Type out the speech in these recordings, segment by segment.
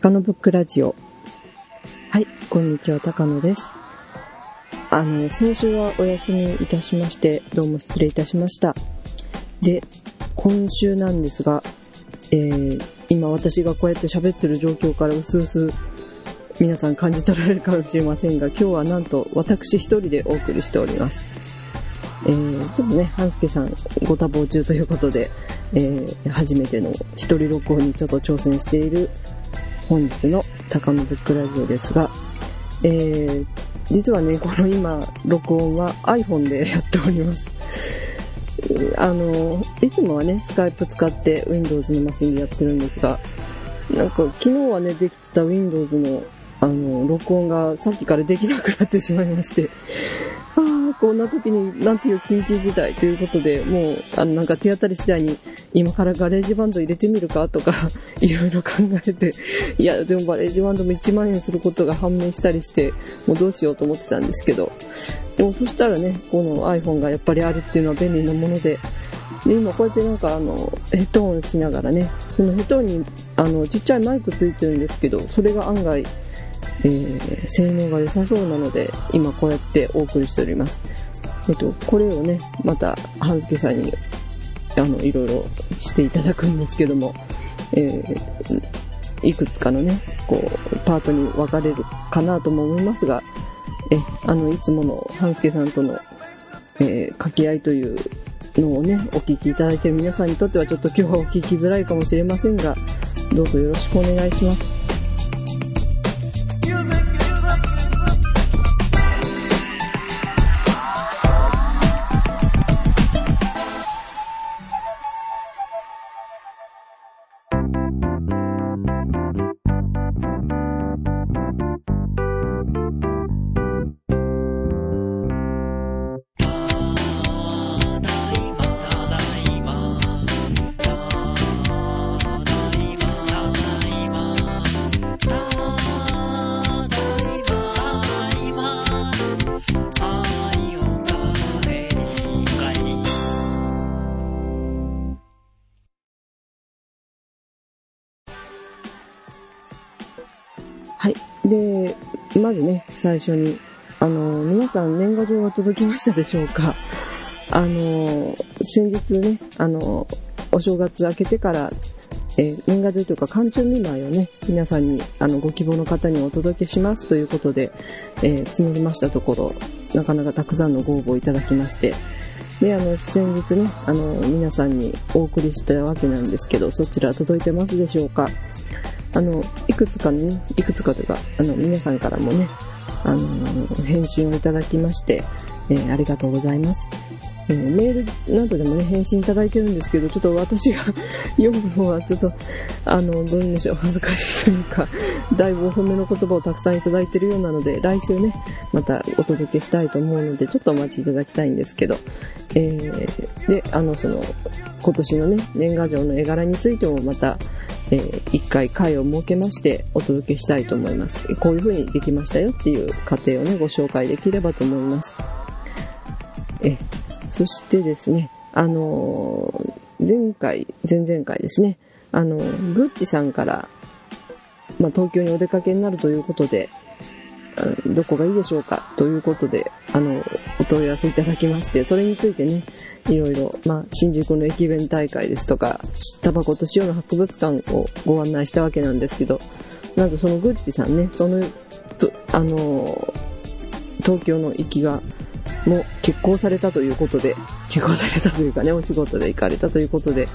高野ブックラジオ。はい、こんにちは、高野です。あの、先週はお休みいたしまして、どうも失礼いたしました。で、今週なんですが、えー、今私がこうやって喋ってる状況からうすうす皆さん感じ取られるかもしれませんが、今日はなんと私一人でお送りしております。えー、ちょっとね、半助さんご多忙中ということで、えー、初めての一人録音にちょっと挑戦している本日の高野ブックラジオですが、えー、実はね、この今、録音は iPhone でやっております。あの、いつもはね、スカイプ使って Windows のマシンでやってるんですが、なんか昨日はね、できてた Windows のあの、録音がさっきからできなくなってしまいまして、こんな時になんていう緊急事態ということで、もう、あの、なんか手当たり次第に、今からガレージバンド入れてみるかとか、いろいろ考えて、いや、でもガレージバンドも1万円することが判明したりして、もうどうしようと思ってたんですけど、でもそしたらね、この iPhone がやっぱりあるっていうのは便利なもので、で、今こうやってなんかあの、ヘッドホンしながらね、そのヘッドホンにあの、ちっちゃいマイクついてるんですけど、それが案外、えー、性能が良さそうなので、今こうやってお送りしております。えっと、これをね、また、半助さんに、あの、いろいろしていただくんですけども、えー、いくつかのね、こう、パートに分かれるかなとも思いますが、え、あの、いつもの半助さんとの、えー、掛け合いというのをね、お聞きいただいている皆さんにとってはちょっと今日はお聞きづらいかもしれませんが、どうぞよろしくお願いします。はい。で、まずね、最初に、あの、皆さん年賀状が届きましたでしょうか？あの、先日ね、あの、お正月明けてから、えー、年賀状というか、寒中見舞いをね、皆さんに、あの、ご希望の方にお届けしますということで、えー、募りましたところ、なかなかたくさんのご応募いただきまして、で、あの、先日ね、あの、皆さんにお送りしたわけなんですけど、そちら届いてますでしょうか？あの、いくつかね、いくつかというか、あの、皆さんからもね、あの、返信をいただきまして、えー、ありがとうございます。えー、メールなどでもね、返信いただいてるんですけど、ちょっと私が 読むのはちょっと、あの、どうでしょう、恥ずかしいというか、だいぶお褒めの言葉をたくさんいただいてるようなので、来週ね、またお届けしたいと思うので、ちょっとお待ちいただきたいんですけど、えー、で、あの、その、今年のね、年賀状の絵柄についてもまた、えー、一回回を設けましてお届けしたいと思います。こういう風にできましたよっていう過程をね、ご紹介できればと思います。え、そしてですね、あのー、前回、前々回ですね、あの、グッチさんから、まあ、東京にお出かけになるということで、どこがいいでしょうかということで、あの、お問い合わせいただきまして、それについてね、いろいろ、まあ、新宿の駅弁大会ですとか、タバコと塩の博物館をご案内したわけなんですけど、なんとそのグッチさんね、その、とあの、東京の行きが、も結婚されたということで、結婚されたというかね、お仕事で行かれたということで、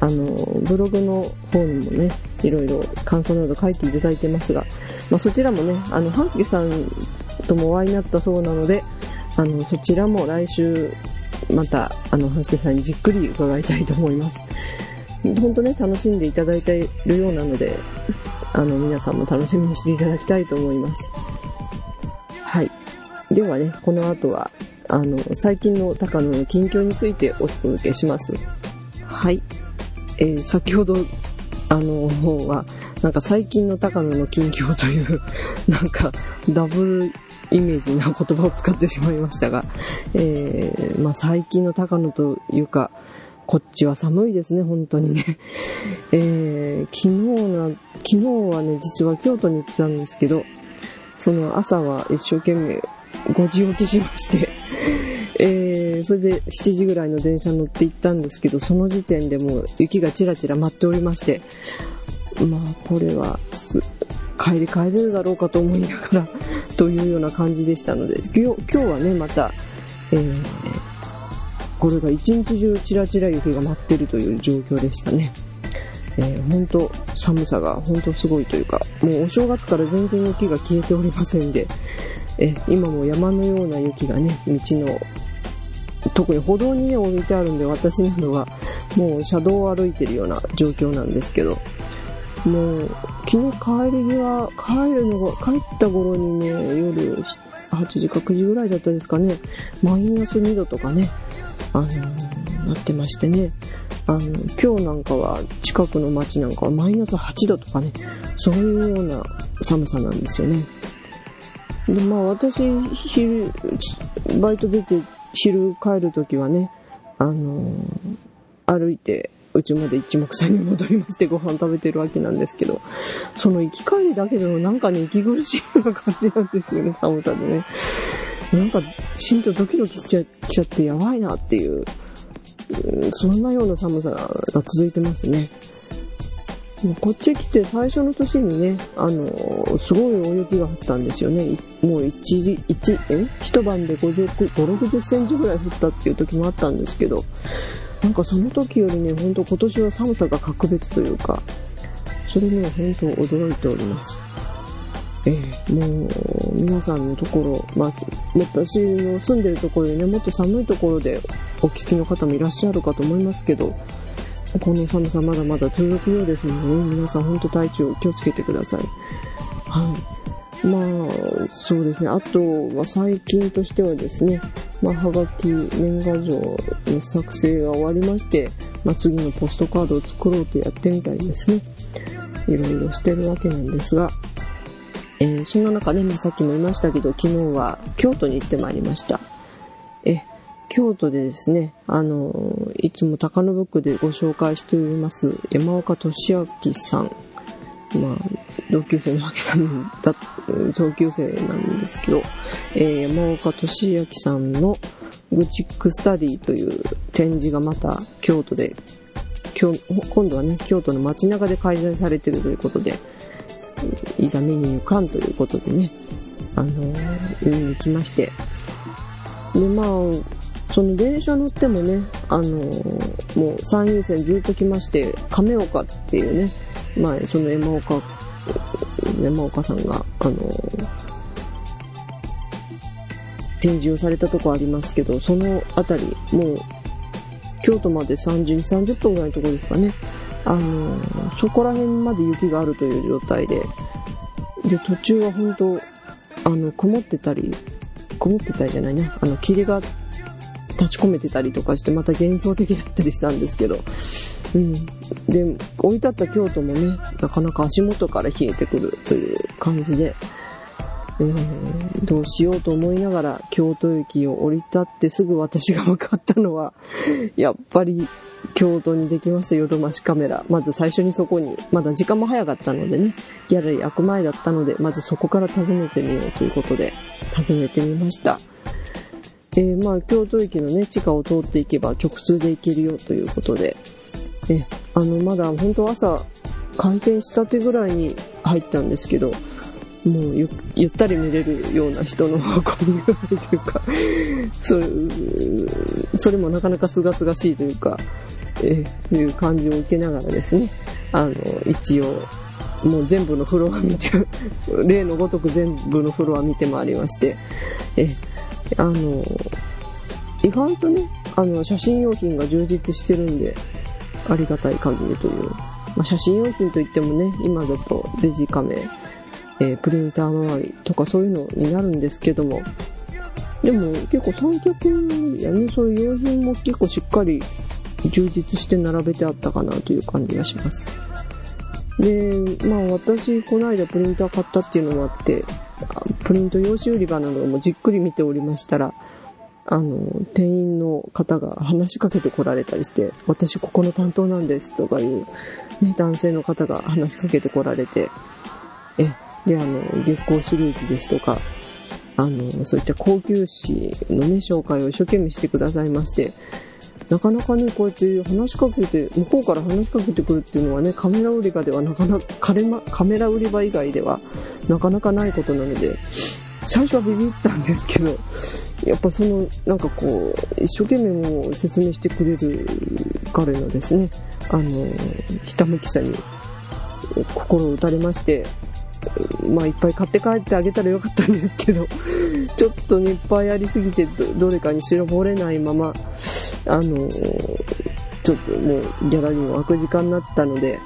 あの、ブログの方にもね、いろいろ感想など書いていただいてますが、まあ、そちらもね、あの、半助さんともお会いになったそうなので、あの、そちらも来週、また、あの、半助さんにじっくり伺いたいと思います。本当ね、楽しんでいただいているようなので、あの、皆さんも楽しみにしていただきたいと思います。はい。ではね、この後は、あの、最近の高野の近況についてお届けします。はい。えー、先ほど、あの、方は、なんか最近の高野の近況という、なんか、ダブルイメージな言葉を使ってしまいましたが、えー、まあ最近の高野というか、こっちは寒いですね、本当にね。ええー、昨日な、昨日はね、実は京都に行ってたんですけど、その朝は一生懸命5時起きしまして。えー、それで7時ぐらいの電車に乗って行ったんですけど、その時点でもう雪がちらちら舞っておりまして、まあ、これは、帰り帰れるだろうかと思いながら というような感じでしたので、今日はね、また、えー、これが一日中ちらちら雪が舞ってるという状況でしたね。えー、本当寒さが本当すごいというか、もうお正月から全然雪が消えておりませんで、え今も山のような雪がね、道の、特に歩道にね、置いてあるんで、私などはもう車道を歩いてるような状況なんですけど、もう、昨日帰り際、帰るのが、帰った頃にね、夜8時か9時ぐらいだったですかね、マイナス2度とかね、あのー、なってましてね、あの、今日なんかは近くの街なんかはマイナス8度とかね、そういうような寒さなんですよね。で、まあ私、昼、バイト出て昼帰るときはね、あのー、歩いて家まで一目散に戻りましてご飯食べてるわけなんですけど、その行き帰りだけでもなんかね、息苦しいような感じなんですよね、寒さでね。なんか、しんとドキドキしちゃちゃってやばいなっていう、そんなような寒さが続いてますね。こっち来て最初の年にね、あの、すごい大雪が降ったんですよね。もう一時、一、え？一晩で50、5、60センチぐらい降ったっていう時もあったんですけど、なんかその時よりね、ほんと今年は寒さが格別というか、それね、ほんと驚いております。えー、もう、皆さんのところ、まあ、私の住んでるところよりね、もっと寒いところでお聞きの方もいらっしゃるかと思いますけど、この寒さまだまだ続くようですので、ね、皆さん本当体調気をつけてください。はい。まあ、そうですね。あとは最近としてはですね、まあ、はがき、年賀状の作成が終わりまして、まあ、次のポストカードを作ろうとやってみたりですね。いろいろしてるわけなんですが、えー、そんな中ね、まあ、さっきも言いましたけど、昨日は京都に行ってまいりました。え、京都でですね、あの、いつも高野ブックでご紹介しております山岡俊明さん。まあ、同級生のわけなんだ、同級生なんですけど、えー、山岡俊明さんのグチックスタディという展示がまた京都で、今今度はね、京都の街中で開催されてるということで、いざ見に行かんということでね、あのー、見に行きまして、で、まあ、その電車乗ってもね、あのー、もう参院選ずっと来まして、亀岡っていうね、前、その山岡、山岡さんが、あのー、展示をされたとこありますけど、そのあたり、もう、京都まで30、30分ぐらいのとこですかね。あのー、そこら辺まで雪があるという状態で、で、途中は本当あの、曇ってたり、曇ってたりじゃないね、あの、霧が立ち込めてたりとかして、また幻想的だったりしたんですけど、うん。で、置いてあった京都もね、なかなか足元から冷えてくるという感じで、えー、どうしようと思いながら京都駅を降り立ってすぐ私が向かったのは、やっぱり京都にできましたヨドバシカメラ。まず最初にそこに、まだ時間も早かったのでね、ギャラリー開く前だったので、まずそこから訪ねてみようということで、訪ねてみました。えー、まあ、京都駅のね、地下を通っていけば直通で行けるよということで、え、あの、まだ本当朝、開店したてぐらいに入ったんですけど、もうゆったり寝れるような人の運び具合というか それ、それもなかなか清々しいというか、え、いう感じを受けながらですね、あの、一応、もう全部のフロア見て、例のごとく全部のフロア見て回りまして、え、あの、意外とね、あの、写真用品が充実してるんで、ありがたい限りという。まあ、写真用品といってもね、今だとデジカメ、えー、プリンター周りとかそういうのになるんですけども、でも結構三脚やね、そういう用品も結構しっかり充実して並べてあったかなという感じがします。で、まあ私、この間プリンター買ったっていうのもあって、プリント用紙売り場などもじっくり見ておりましたら、あの、店員の方が話しかけてこられたりして、私ここの担当なんですとかいう、ね、男性の方が話しかけてこられて、え、で、あの、月光シリーズですとか、あの、そういった高級誌のね、紹介を一生懸命してくださいまして、なかなかね、こうやって話しかけて、向こうから話しかけてくるっていうのはね、カメラ売り場ではなかなか、カレマカメラ売り場以外ではなかなかないことなので、最初はビビったんですけど、やっぱその、なんかこう、一生懸命も説明してくれる彼のですね、あの、ひたむきさに心を打たれまして、まあいっぱい買って帰ってあげたらよかったんですけど、ちょっとね、いっぱいありすぎてどれかに絞れないまま、あのちょっともうギャラリーも開く時間になったので、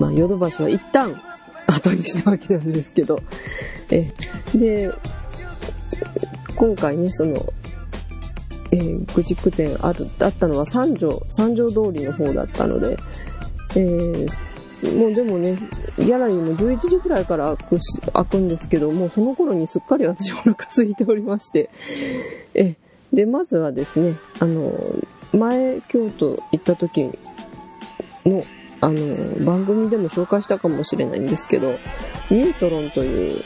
まあヨドバシは一旦 後にしたわけなんですけど、え、で、今回ね、その、えー、グチック店ある、あったのは三条、三条通りの方だったので、えー、もうでもね、ギャラリーも11時くらいから開く、開くんですけど、もうその頃にすっかり私お腹空いておりまして、え、で、まずはですね、あの、前、京都行った時の、あの、番組でも紹介したかもしれないんですけど、ニュートロンという、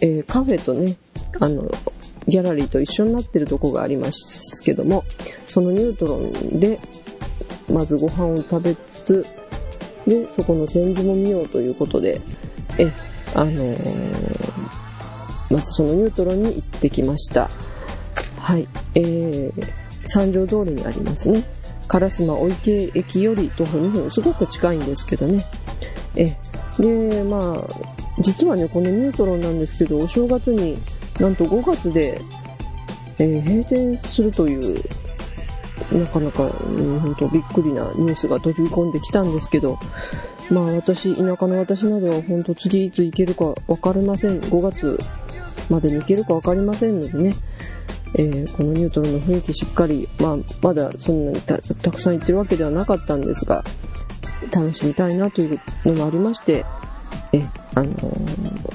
えー、カフェとね、あの、ギャラリーと一緒になってるとこがありますけども、そのニュートロンで、まずご飯を食べつつ、で、そこの展示も見ようということで、え、あのー、まずそのニュートロンに行ってきました。はい、えー、三条通りにありますね。烏丸お池駅より徒歩2分、すごく近いんですけどね。え、で、まあ、実はね、このニュートロンなんですけど、お正月になんと5月で、えー、閉店するという、なかなか、うん、本当びっくりなニュースが飛び込んできたんですけど、まあ私、田舎の私などは本当次いつ行けるかわかりません。5月までに行けるかわかりませんのでね、えー、このニュートロンの雰囲気しっかり、まあまだそんなにたくさん行ってるわけではなかったんですが、楽しみたいなというのもありまして、え、あのー、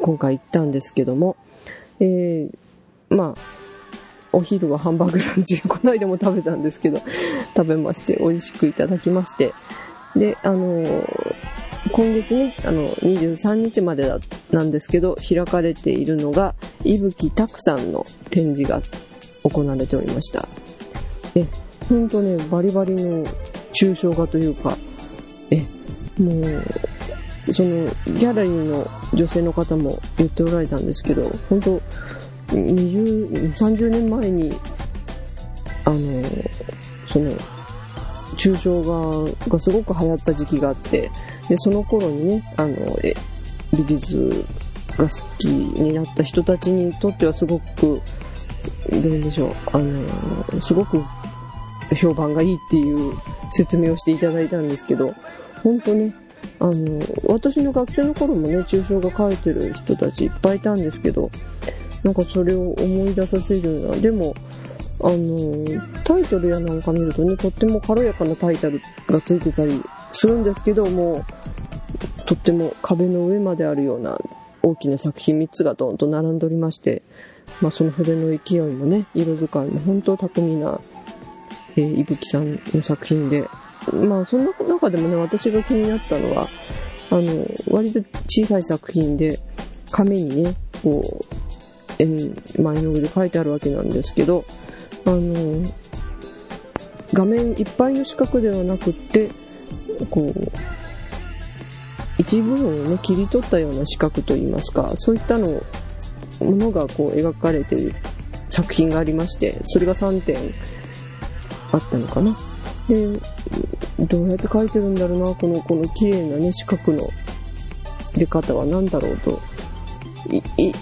今回行ったんですけども、えー、まあ、お昼はハンバーグランチ、この間も食べたんですけど、食べまして、美味しくいただきまして、で、あの、今月ね、あの、23日までだ、なんですけど、開かれているのが、伊吹拓さんの展示が行われておりました。え、ほんとね、バリバリの抽象画というか、え、もう、そのギャラリーの女性の方も言っておられたんですけど、本当20、30年前に、あの、その、抽象画がすごく流行った時期があって、で、その頃にね、あの、美術が好きになった人たちにとってはすごく、どうでしょう、あの、すごく評判がいいっていう説明をしていただいたんですけど、本当ね、あの、私の学生の頃もね、抽象画描いてる人たちいっぱいいたんですけど、なんかそれを思い出させるような、でも、あの、タイトルやなんか見るとね、とっても軽やかなタイトルがついてたりするんですけども、とっても壁の上まであるような大きな作品3つがドーンと並んでおりまして、まあ、その筆の勢いもね、色使いも本当巧みな、えー、いぶきさんの作品で、まあその中でもね、私が気になったのは、あの、割と小さい作品で、紙にね、こう、円、前の上で書いてあるわけなんですけど、あの、画面いっぱいの四角ではなくって、こう、一部分をね、切り取ったような四角といいますか、そういったの、ものがこう描かれている作品がありまして、それが3点あったのかな。で、どうやって描いてるんだろうな、この、この綺麗なね、四角の出方は何だろうと。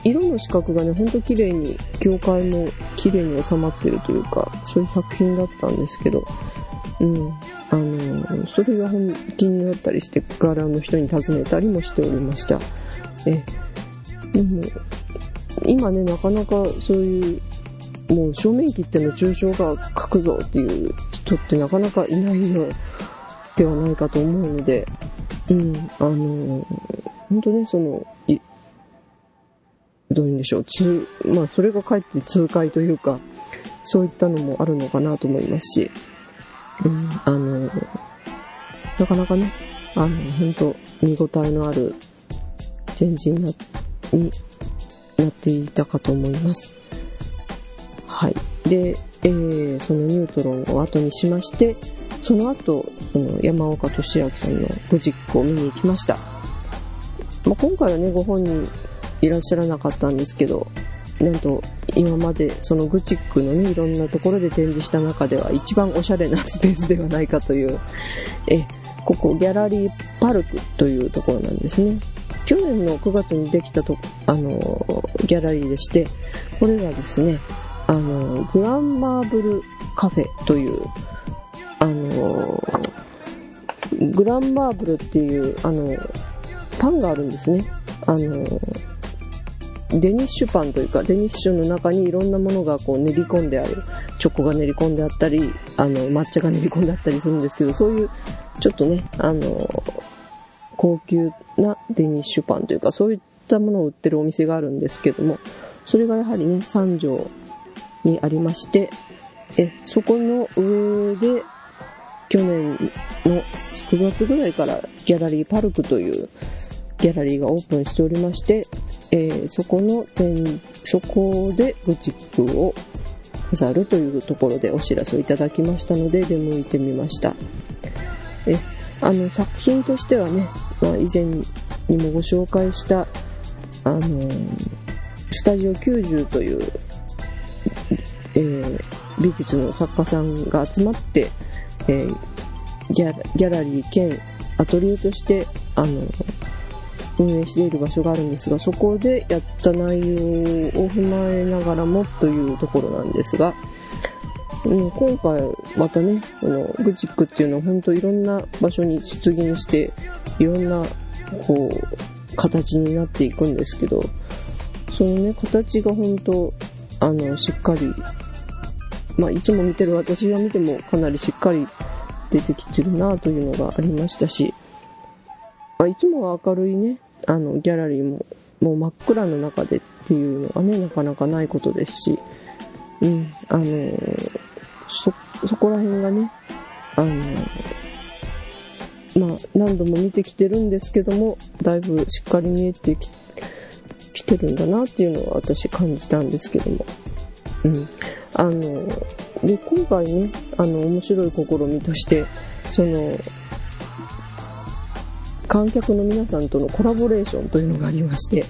色の四角がね、ほんと綺麗に、境界も綺麗に収まってるというか、そういう作品だったんですけど、うん。あのそれが本気になったりして、柄の人に尋ねたりもしておりました。え、でも、今ね、なかなかそういうもう正面切っての抽象画描くぞっていう人ってなかなかいないのではないかと思うので、うん、あの、本当ね、その、どういうんでしょう、通、まあ、それがかえって痛快というか、そういったのもあるのかなと思いますし、うん、あの、なかなかね、あの、本当見応えのある展示になになっていたかと思います。はい。で、えー、そのニュートロンを後にしまして、その後、その山岡俊明さんのゴジックを見に行きました。まあ、今回はね、ご本人いらっしゃらなかったんですけど、なんと今までそのグチックのね、いろんなところで展示した中では一番おしゃれなスペースではないかという、え、ここギャラリーパルクというところなんですね。去年の9月にできたと、あの、ギャラリーでして、これがですね、あの、グランマーブルカフェという、あの、グランマーブルっていう、あの、パンがあるんですね。あの、デニッシュパンというか、デニッシュの中にいろんなものがこう練り込んである。チョコが練り込んであったり、あの、抹茶が練り込んであったりするんですけど、そういう、ちょっとね、あの、高級なデニッシュパンというか、そういったものを売ってるお店があるんですけども、それがやはりね、三条にありまして、え、そこの上で、去年の9月ぐらいからギャラリーパルクというギャラリーがオープンしておりまして、えー、そこの店、そこでブチックを飾るというところでお知らせをいただきましたので、出向いてみました。え、あの、作品としてはね、まあ、以前にもご紹介した、あのー、スタジオ90という、えー、美術の作家さんが集まって、えー、ギャギャラリー兼アトリエとしてあの運営している場所があるんですがそこでやった内容を踏まえながらもというところなんですが、うん、今回またねこのグチックっていうのは本当いろんな場所に出現していろんなこう形になっていくんですけどそのね形が本当あのしっかりまあ、いつも見てる私が見てもかなりしっかり出てきてるなというのがありましたし、まあ、いつもは明るいね、あの、ギャラリーも、もう真っ暗の中でっていうのはね、なかなかないことですし、うん、あのー、そ、そこら辺がね、あのー、まあ、何度も見てきてるんですけども、だいぶしっかり見えてききてるんだなっていうのは私感じたんですけども。うん。あの、で、今回ね、あの、面白い試みとして、その、観客の皆さんとのコラボレーションというのがありまして、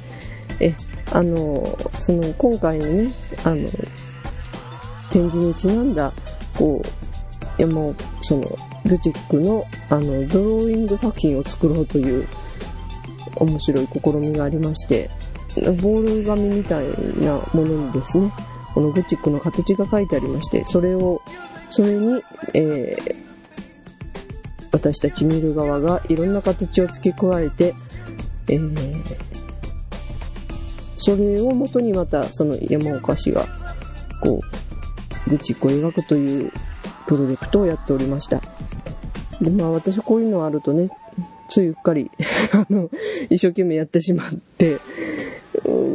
え、あの、その、今回のね、あの、展示にちなんだ、こう、いやもう、その、ルチックの、あの、ドローイング作品を作ろうという、面白い試みがありまして、ボール紙みたいなものにですね、このグチックの形が書いてありまして、それを、それに、えー、私たち見る側がいろんな形を付け加えて、えー、それをもとにまたその山岡氏が、こう、グチックを描くというプロジェクトをやっておりました。で、まあ私こういうのあるとね、ついうっかり あの、一生懸命やってしまって、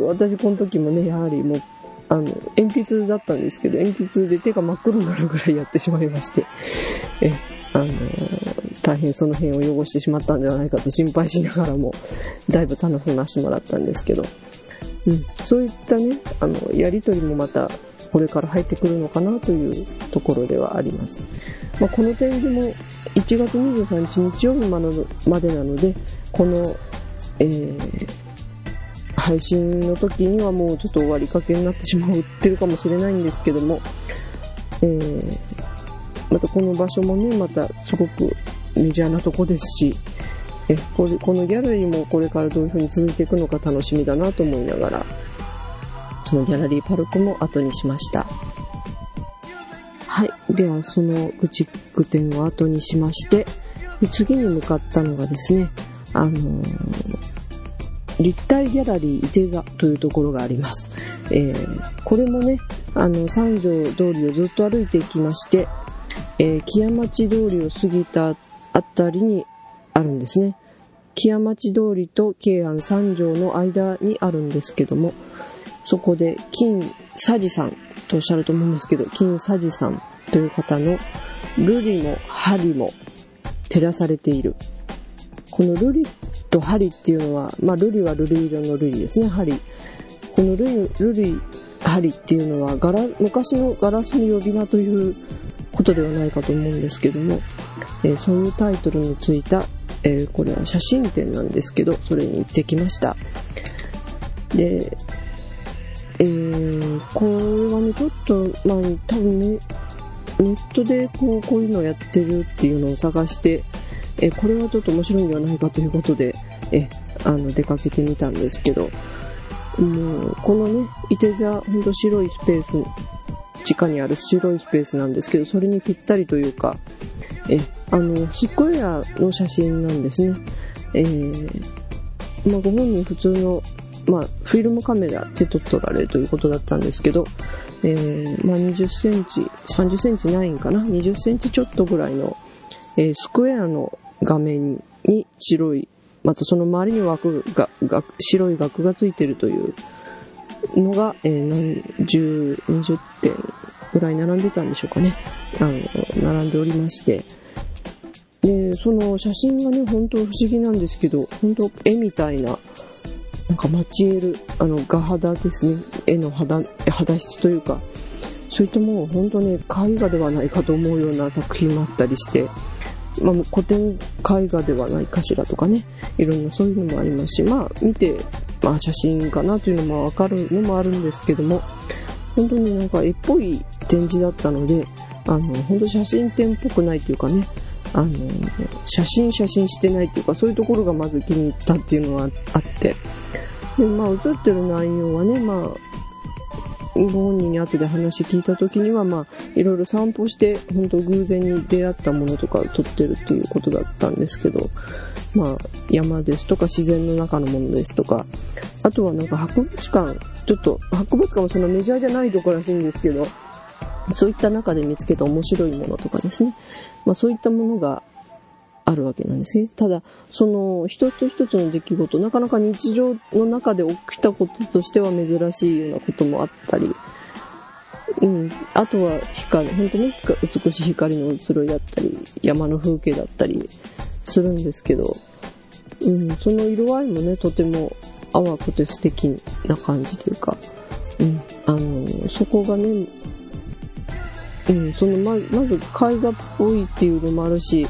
私この時もね、やはりもうあの、鉛筆だったんですけど、鉛筆で手が真っ黒になるぐらいやってしまいまして、え、あの大変その辺を汚してしまったんではないかと心配しながらも、だいぶ楽しませてもらったんですけど、うん、そういったね、あの、やりとりもまた、これから入ってくるのかなというところではあります。まあ、この展示も1月23日日曜日までなので、この、えー、配信の時にはもうちょっと終わりかけになってしまってるかもしれないんですけども、えー、またこの場所もね、またすごくメジャーなとこですし、えこれこのギャラリーもこれからどういう風に続いていくのか楽しみだなと思いながら、そのギャラリーパルコも後にしました。はい。では、そのグチック店を後にしまして、次に向かったのがですね、あのー立体ギャラリー伊手座というところがあります。えー、これもね、あの、三条通りをずっと歩いていきまして、えー、木屋町通りを過ぎたあたりにあるんですね。木屋町通りと京安三条の間にあるんですけども、そこで金佐治さんとおっしゃると思うんですけど、金佐治さんという方のルリも針も照らされている。このルリと針っていうのは、まあルリはルリ色のルリですね、針。このルリ、ルリ、針っていうのはガラ、昔のガラスの呼び名ということではないかと思うんですけども、えー、そういうタイトルのついた、えー、これは写真展なんですけど、それに行ってきました。で、えー、これはね、ちょっと、まあ、多分ね、ネットでこうこういうのをやってるっていうのを探して、えこれはちょっと面白いんではないかということで、えあの出かけてみたんですけど、もうこのね、いて座、ほんと白いスペース、地下にある白いスペースなんですけど、それにぴったりというか、え、あの、スクエアの写真なんですね。えー、まあ、ご本人普通の、まあ、フィルムカメラで撮っておられるということだったんですけど、えー、まあ、20センチ、30センチないんかな ?20 センチちょっとぐらいの、えー、スクエアの画面に白い、またその周りに枠が、が白い額がついてるというのが、えー、何十、20点ぐらい並んでたんでしょうかね。あの、並んでおりまして。で、その写真がね、本当不思議なんですけど、本当絵みたいな、なんかマチエル、あの、画肌ですね。絵の肌、肌質というか、そういったも本当ね、絵画ではないかと思うような作品もあったりして、まあ、古典絵画ではないかしらとかね、いろんなそういうのもありますし、まあ、見て、まあ、写真かなというのもわかるのもあるんですけども、本当になんか絵っぽい展示だったので、あの、本当写真展っぽくないというかね、あの、写真写真してないというか、そういうところがまず気に入ったっていうのはあって、で、まあ、映ってる内容はね、まあ、ご本人に後で話聞いた時には、まあ、いろいろ散歩して、本当偶然に出会ったものとかを撮ってるっていうことだったんですけど、まあ、山ですとか自然の中のものですとか、あとはなんか博物館、ちょっと、博物館はそのメジャーじゃないとこらしいんですけど、そういった中で見つけた面白いものとかですね、まあそういったものがあるわけなんですね。ただ、その一つ一つの出来事、なかなか日常の中で起きたこととしては珍しいようなこともあったり、うん、あとは光、本当に美しい光の移ろいだったり、山の風景だったりするんですけど、うん、その色合いもね、とても淡くて素敵な感じというか、うん、あの、そこがね、うん、そのま、まず絵画っぽいっていうのもあるし、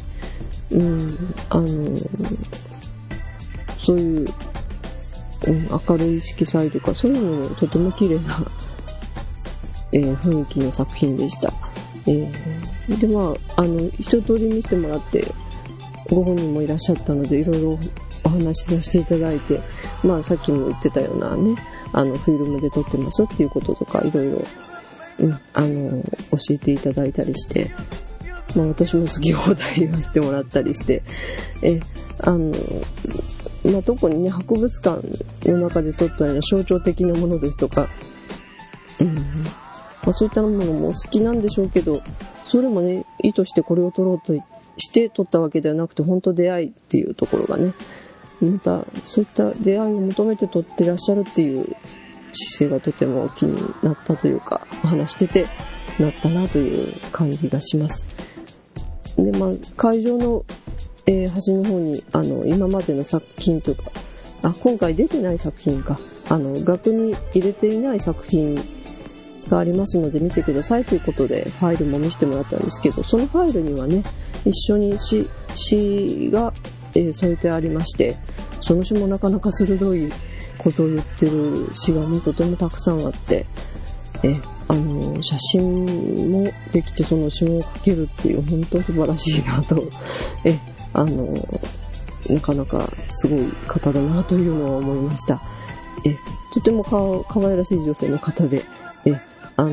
うん、あのそういう、うん、明るい色彩とか、そういうのもとても綺麗な、えー、雰囲気の作品でした。えー、で、まあ、あの、一通り見せてもらって、ご本人もいらっしゃったので、いろいろお話しさせていただいて、まあ、さっきも言ってたようなね、あの、フィルムで撮ってますっていうこととか、いろいろ、うん、あの、教えていただいたりして、まあ私も好き放題言わせてもらったりして、え、あの、まあ特にね、博物館の中で撮ったような象徴的なものですとか、うん、まあそういったものも好きなんでしょうけど、それもね、意図してこれを撮ろうとして撮ったわけではなくて、本当出会いっていうところがね、またそういった出会いを求めて撮ってらっしゃるっていう姿勢がとても気になったというか、お話してて、なったなという感じがします。で、まあ、会場の、えー、端の方に、あの、今までの作品とか、あ、今回出てない作品か、あの、額に入れていない作品がありますので見てくださいということで、ファイルも見せてもらったんですけど、そのファイルにはね、一緒に詩、詩が、えー、添えてありまして、その詩もなかなか鋭いことを言ってる詩がね、とてもたくさんあって、えあの、写真もできてその詩を書けるっていう本当素晴らしいなと、え、あの、なかなかすごい方だなというのは思いました。え、とてもか可愛らしい女性の方で、え、あの、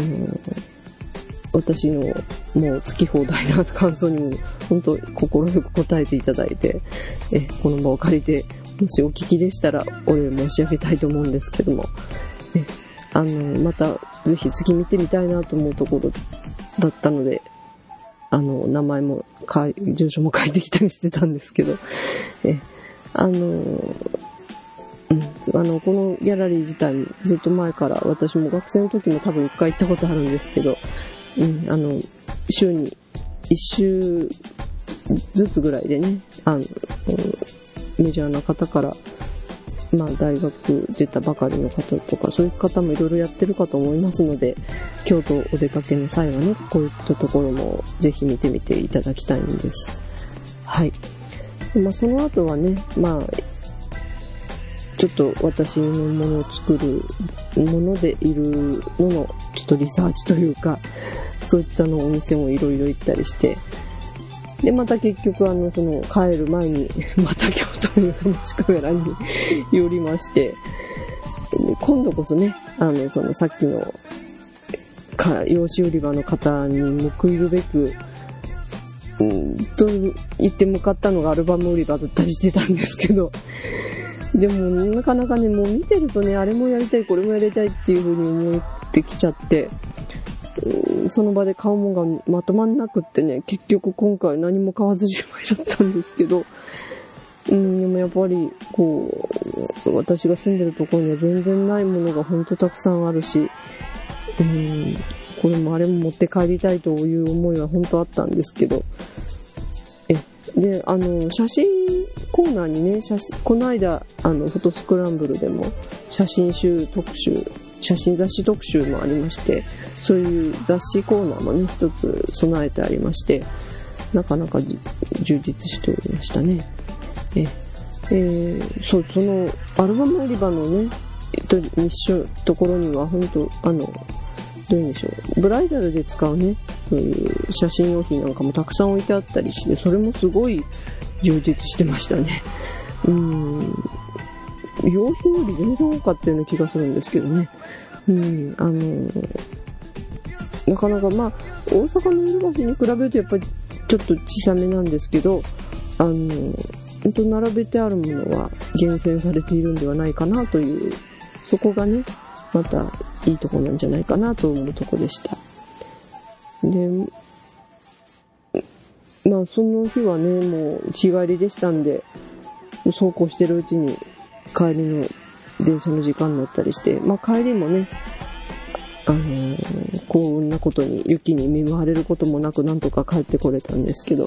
私のもう好き放題な感想にも本当心よく答えていただいて、え、この場を借りて、もしお聞きでしたらお礼申し上げたいと思うんですけども、え、あの、またぜひ次見てみたいなと思うところだったので、あの、名前もか住所も書いてきたりしてたんですけど、え、あの、うん、あの、このギャラリー自体ずっと前から私も学生の時も多分一回行ったことあるんですけど、うん、あの、週に一週ずつぐらいでね、あの、メジャーな方から、まあ、大学出たばかりの方とか、そういう方もいろいろやってるかと思いますので、京都お出かけの際はね、こういったところもぜひ見てみていただきたいんです。はい。まあ、その後はね、まあ、ちょっと私のものを作るものでいるのの、ちょっとリサーチというか、そういったのお店もいろいろ行ったりして、で、また結局、あの、その、帰る前に、また京都に友達カメラに 寄りまして、今度こそね、あの、その、さっきの、か、洋紙売り場の方に報いるべく、うん、と言って向かったのがアルバム売り場だったりしてたんですけど、でも、なかなかね、もう見てるとね、あれもやりたい、これもやりたいっていう風に思ってきちゃって、その場で買うもんがまとまんなくってね、結局今回何も買わずじまいだったんですけど、うん、でもやっぱり、こう、私が住んでるところには全然ないものがほんとたくさんあるし、うん、これもあれも持って帰りたいという思いは本当あったんですけど、え、で、あの、写真コーナーにね、写真、この間、あの、フォトスクランブルでも写真集特集写真雑誌特集もありまして、そういう雑誌コーナーもね、一つ備えてありまして、なかなか充実しておりましたね。え、えー、そう、その、アルバム売り場のね、と一緒、ところには、本当あの、どういうんでしょう、ブライダルで使うね、そういう写真用品なんかもたくさん置いてあったりして、それもすごい充実してましたね。うん、用品より全然多かったような気がするんですけどね。うん、あのなかなかまあ、大阪の夜橋に比べるとやっぱりちょっと小さめなんですけど、あの、本当並べてあるものは厳選されているんではないかなという、そこがね、またいいとこなんじゃないかなと思うとこでした。で、まあその日はね、もう日帰りでしたんで、走行してるうちに帰りの電車の時間になったりして、まあ帰りもね、あのー、こんなことに雪に見舞われることもなくなんとか帰ってこれたんですけど、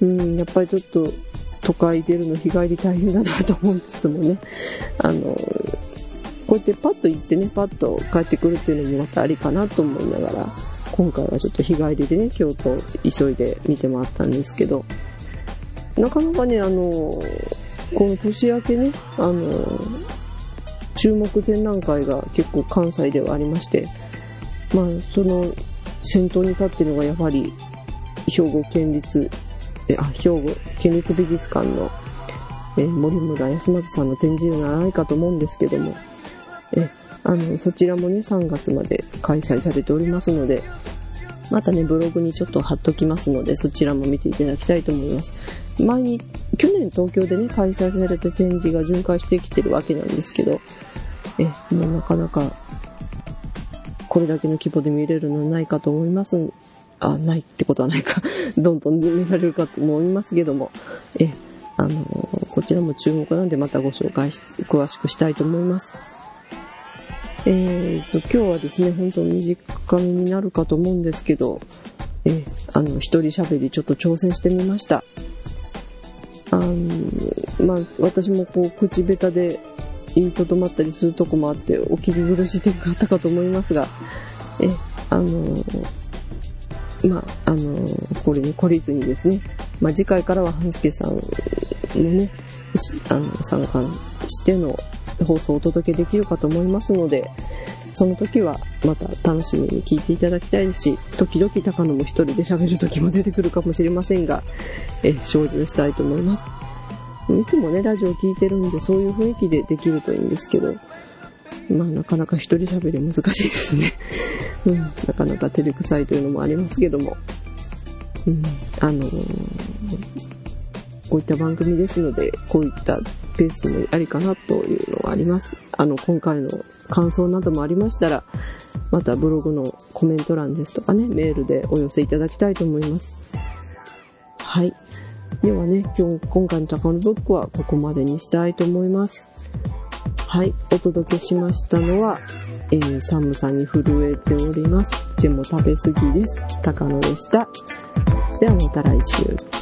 うん、やっぱりちょっと都会出るの日帰り大変だなと思いつつもね、あのー、こうやってパッと行ってね、パッと帰ってくるっていうのもまたありかなと思いながら、今回はちょっと日帰りでね、京都急いで見て回ったんですけど、なかなかね、あのーこの年明けね、あの、注目展覧会が結構関西ではありまして、まあ、その先頭に立ってるのがやはり、兵庫県立、え、あ、兵庫県立美術館の、え森村康正さんの展示ではないかと思うんですけども、え、あの、そちらもね、3月まで開催されておりますので、またね、ブログにちょっと貼っときますので、そちらも見ていただきたいと思います。前に、去年東京でね、開催された展示が巡回してきてるわけなんですけど、え、もうなかなか、これだけの規模で見れるのはないかと思います。あ、ないってことはないか。どんどん見られるかと思いますけども、え、あのこちらも注目なんでまたご紹介し、詳しくしたいと思います。えーと、今日はですね、本当短めになるかと思うんですけど、えあの、一人喋りちょっと挑戦してみました。あの、まあ、私もこう、口下手で言いとどまったりするとこもあって、お聞き苦しい点があったかと思いますが、え、あの、まあ、あの、これに懲りずにですね、まあ、次回からは半助さんのね、あの、参加しての放送をお届けできるかと思いますので、その時はまた楽しみに聞いていただきたいし、時々高野も一人で喋る時も出てくるかもしれませんが、え、精進したいと思います。いつもね、ラジオ聞いてるんで、そういう雰囲気でできるといいんですけど、まあなかなか一人喋り難しいですね。うん、なかなか照れくさいというのもありますけども、うん、あのーこういった番組ですので、こういったペースもありかなというのはあります。あの、今回の感想などもありましたら、またブログのコメント欄ですとかね、メールでお寄せいただきたいと思います。はい。ではね、今日、今回の高野ブックはここまでにしたいと思います。はい、お届けしましたのは、えー、寒さに震えております。でも食べ過ぎです。高野でした。ではまた来週。